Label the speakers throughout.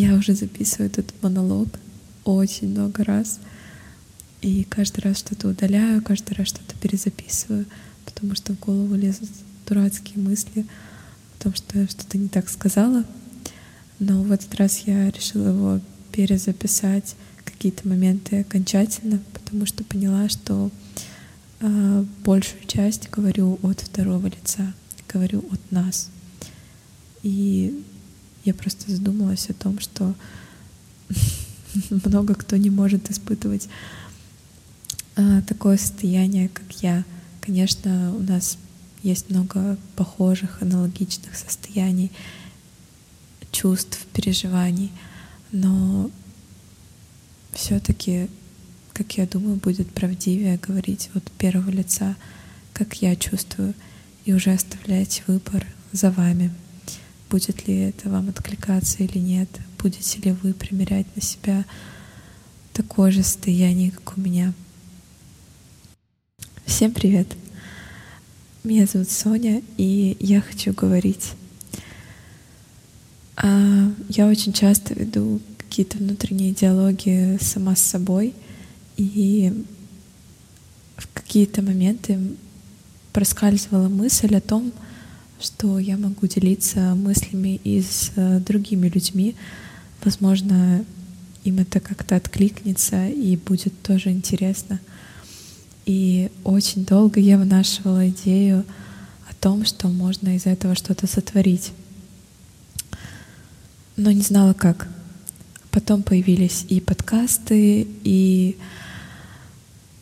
Speaker 1: Я уже записываю этот монолог очень много раз. И каждый раз что-то удаляю, каждый раз что-то перезаписываю, потому что в голову лезут дурацкие мысли о том, что я что-то не так сказала. Но в этот раз я решила его перезаписать какие-то моменты окончательно, потому что поняла, что э, большую часть говорю от второго лица, говорю от нас. И я просто задумалась о том, что много кто не может испытывать а, такое состояние, как я. Конечно, у нас есть много похожих, аналогичных состояний, чувств, переживаний, но все-таки, как я думаю, будет правдивее говорить от первого лица, как я чувствую, и уже оставлять выбор за вами. Будет ли это вам откликаться или нет, будете ли вы примерять на себя такое же состояние, как у меня. Всем привет! Меня зовут Соня, и я хочу говорить. А, я очень часто веду какие-то внутренние диалоги сама с собой, и в какие-то моменты проскальзывала мысль о том, что я могу делиться мыслями и с э, другими людьми. Возможно, им это как-то откликнется и будет тоже интересно. И очень долго я вынашивала идею о том, что можно из этого что-то сотворить. Но не знала как. Потом появились и подкасты, и...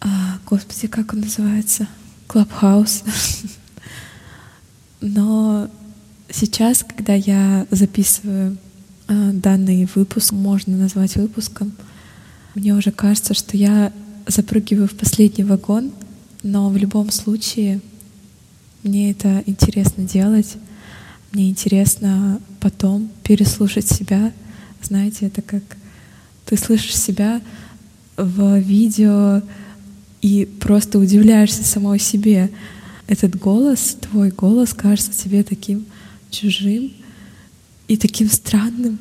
Speaker 1: А, господи, как он называется? Клабхаус. Но сейчас, когда я записываю э, данный выпуск, можно назвать выпуском, мне уже кажется, что я запрыгиваю в последний вагон, но в любом случае мне это интересно делать. Мне интересно потом переслушать себя. Знаете, это как ты слышишь себя в видео и просто удивляешься самой себе этот голос, твой голос кажется тебе таким чужим и таким странным.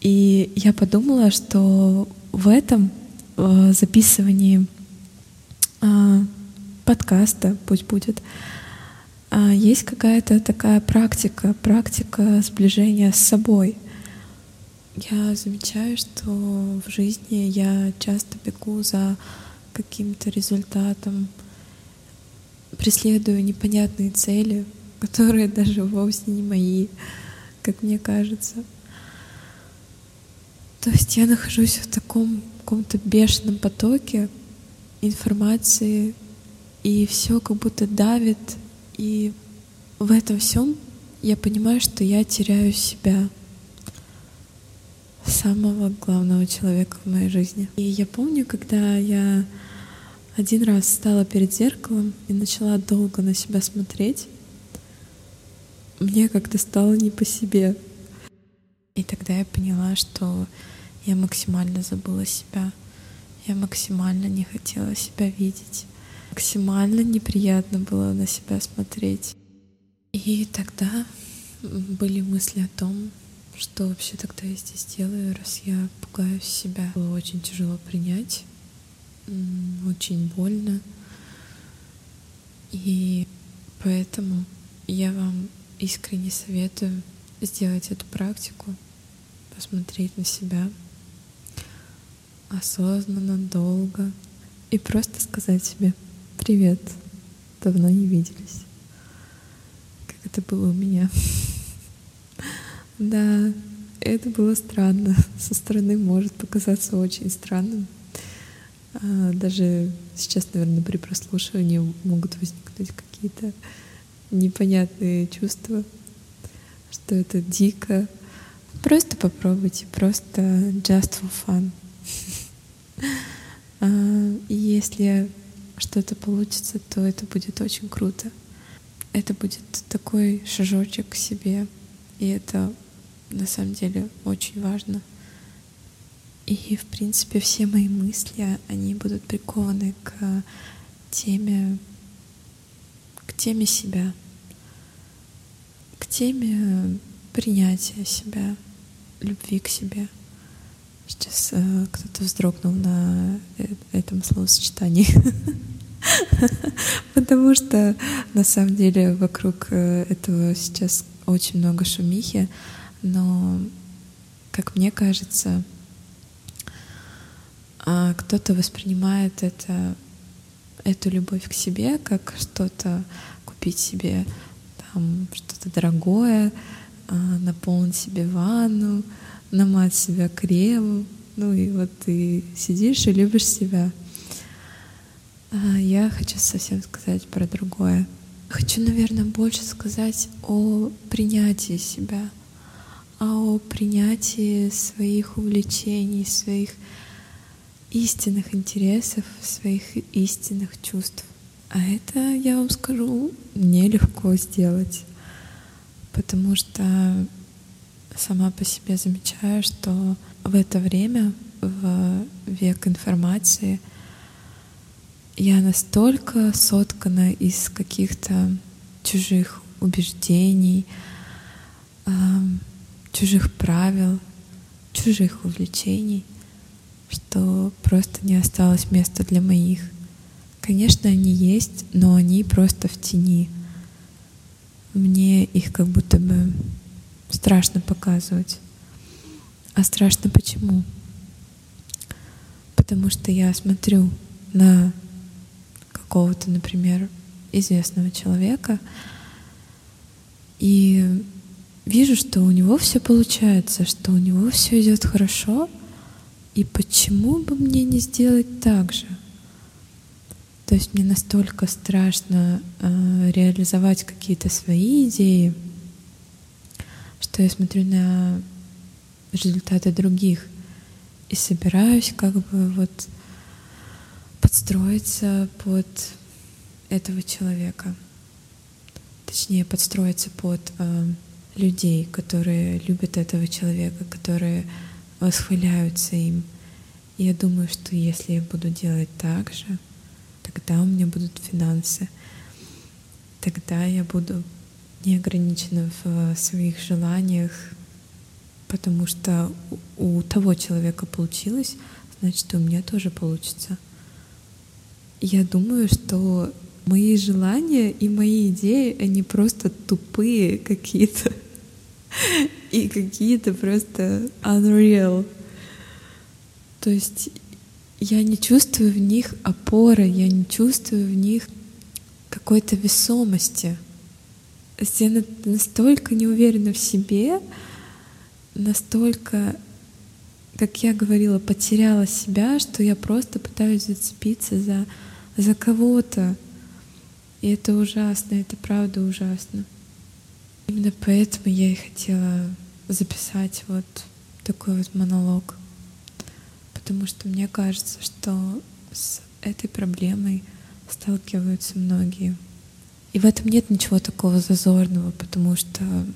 Speaker 1: И я подумала, что в этом в записывании э, подкаста, пусть будет, э, есть какая-то такая практика, практика сближения с собой. Я замечаю, что в жизни я часто бегу за каким-то результатом, преследую непонятные цели, которые даже вовсе не мои, как мне кажется. То есть я нахожусь в таком каком-то бешеном потоке информации, и все как будто давит, и в этом всем я понимаю, что я теряю себя, самого главного человека в моей жизни. И я помню, когда я один раз стала перед зеркалом и начала долго на себя смотреть. Мне как-то стало не по себе. И тогда я поняла, что я максимально забыла себя. Я максимально не хотела себя видеть. Максимально неприятно было на себя смотреть. И тогда были мысли о том, что вообще тогда я здесь делаю, раз я пугаю себя. Было очень тяжело принять очень больно. И поэтому я вам искренне советую сделать эту практику, посмотреть на себя осознанно, долго и просто сказать себе «Привет, давно не виделись». Как это было у меня. Да, это было странно. Со стороны может показаться очень странным. А, даже сейчас, наверное, при прослушивании могут возникнуть какие-то непонятные чувства, что это дико. Просто попробуйте, просто just for fun. А, и если что-то получится, то это будет очень круто. Это будет такой шажочек к себе, и это на самом деле очень важно. И, в принципе, все мои мысли, они будут прикованы к теме, к теме себя, к теме принятия себя, любви к себе. Сейчас э, кто-то вздрогнул на э, этом словосочетании. Потому что на самом деле вокруг э, этого сейчас очень много шумихи, но, как мне кажется, а, кто-то воспринимает это, эту любовь к себе как что-то купить себе там что-то дорогое, а, наполнить себе ванну, намать себя кремом, ну и вот ты сидишь и любишь себя. А я хочу совсем сказать про другое. Хочу, наверное, больше сказать о принятии себя, а о принятии своих увлечений, своих истинных интересов, своих истинных чувств. А это, я вам скажу, нелегко сделать, потому что сама по себе замечаю, что в это время, в век информации, я настолько соткана из каких-то чужих убеждений, чужих правил, чужих увлечений, что просто не осталось места для моих. Конечно, они есть, но они просто в тени. Мне их как будто бы страшно показывать. А страшно почему? Потому что я смотрю на какого-то, например, известного человека и вижу, что у него все получается, что у него все идет хорошо, и почему бы мне не сделать так же? То есть мне настолько страшно э, реализовать какие-то свои идеи, что я смотрю на результаты других и собираюсь как бы вот подстроиться под этого человека. Точнее, подстроиться под э, людей, которые любят этого человека, которые восхваляются им. И я думаю, что если я буду делать так же, тогда у меня будут финансы, тогда я буду не ограничена в своих желаниях, потому что у того человека получилось, значит, у меня тоже получится. Я думаю, что мои желания и мои идеи, они просто тупые какие-то и какие-то просто unreal. То есть я не чувствую в них опоры, я не чувствую в них какой-то весомости. Я настолько не уверена в себе, настолько, как я говорила, потеряла себя, что я просто пытаюсь зацепиться за, за кого-то. И это ужасно, это правда ужасно. Именно поэтому я и хотела записать вот такой вот монолог. Потому что мне кажется, что с этой проблемой сталкиваются многие. И в этом нет ничего такого зазорного, потому что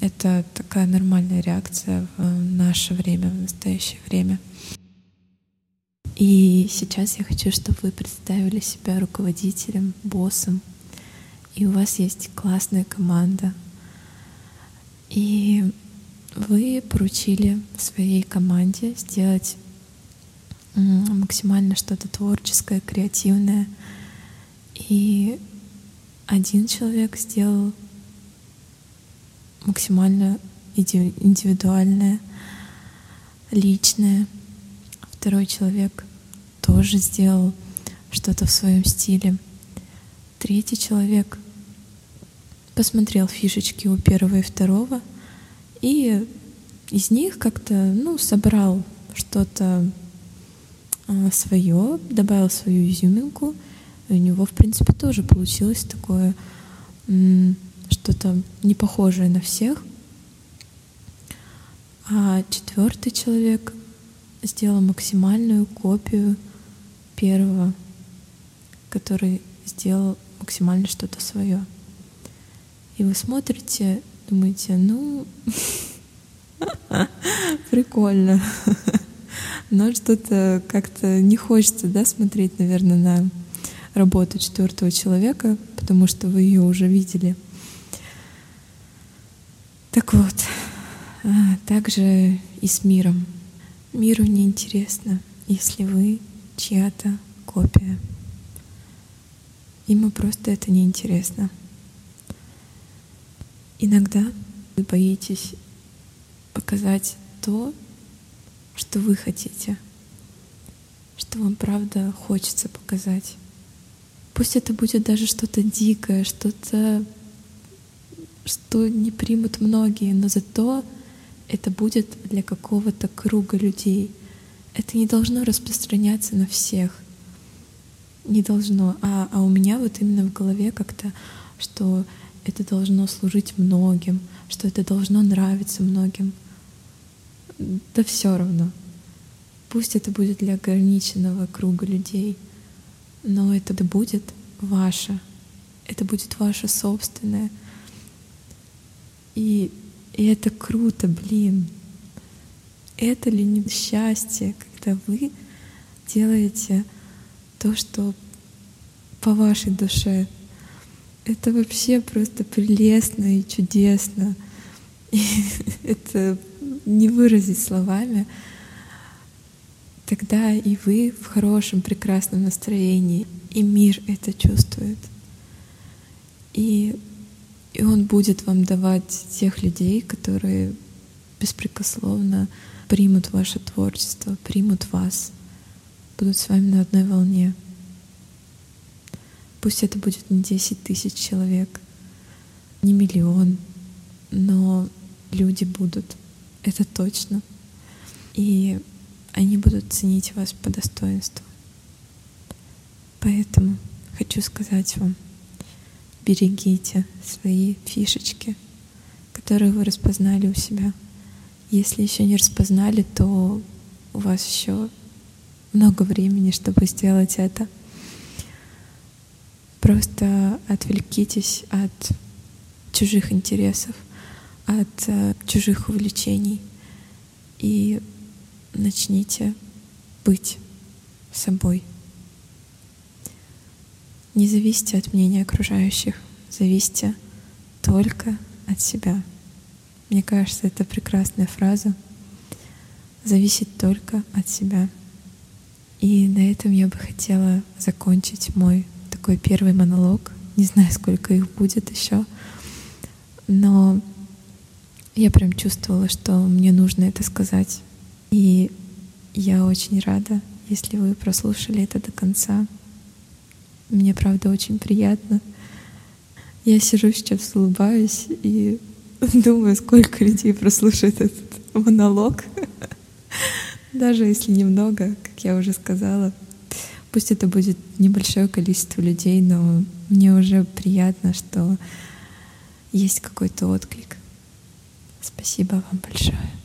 Speaker 1: это такая нормальная реакция в наше время, в настоящее время. И сейчас я хочу, чтобы вы представили себя руководителем, боссом, и у вас есть классная команда. Вы поручили своей команде сделать максимально что-то творческое, креативное. И один человек сделал максимально индивидуальное, личное. Второй человек тоже сделал что-то в своем стиле. Третий человек посмотрел фишечки у первого и второго и из них как-то ну, собрал что-то а, свое, добавил свою изюминку. И у него, в принципе, тоже получилось такое что-то не похожее на всех. А четвертый человек сделал максимальную копию первого, который сделал максимально что-то свое. И вы смотрите, думаете, ну, прикольно. Но что-то как-то не хочется, да, смотреть, наверное, на работу четвертого человека, потому что вы ее уже видели. Так вот, А также и с миром. Миру не интересно, если вы чья-то копия. Ему просто это не интересно. Иногда вы боитесь показать то, что вы хотите, что вам правда хочется показать. Пусть это будет даже что-то дикое, что-то, что не примут многие, но зато это будет для какого-то круга людей. Это не должно распространяться на всех. Не должно. А, а у меня вот именно в голове как-то, что это должно служить многим, что это должно нравиться многим. Да все равно. Пусть это будет для ограниченного круга людей, но это будет ваше. Это будет ваше собственное. И, и это круто, блин. Это ли не счастье, когда вы делаете то, что по вашей душе, это вообще просто прелестно и чудесно. И это не выразить словами. Тогда и вы в хорошем, прекрасном настроении, и мир это чувствует. И, и он будет вам давать тех людей, которые беспрекословно примут ваше творчество, примут вас, будут с вами на одной волне. Пусть это будет не 10 тысяч человек, не миллион, но люди будут, это точно. И они будут ценить вас по достоинству. Поэтому хочу сказать вам, берегите свои фишечки, которые вы распознали у себя. Если еще не распознали, то у вас еще много времени, чтобы сделать это. Просто отвлекитесь от чужих интересов, от э, чужих увлечений и начните быть собой. Не зависите от мнения окружающих, зависите только от себя. Мне кажется, это прекрасная фраза. Зависит только от себя. И на этом я бы хотела закончить мой такой первый монолог. Не знаю, сколько их будет еще. Но я прям чувствовала, что мне нужно это сказать. И я очень рада, если вы прослушали это до конца. Мне, правда, очень приятно. Я сижу сейчас, улыбаюсь и думаю, сколько людей прослушает этот монолог. Даже если немного, как я уже сказала. Пусть это будет небольшое количество людей, но мне уже приятно, что есть какой-то отклик. Спасибо вам большое.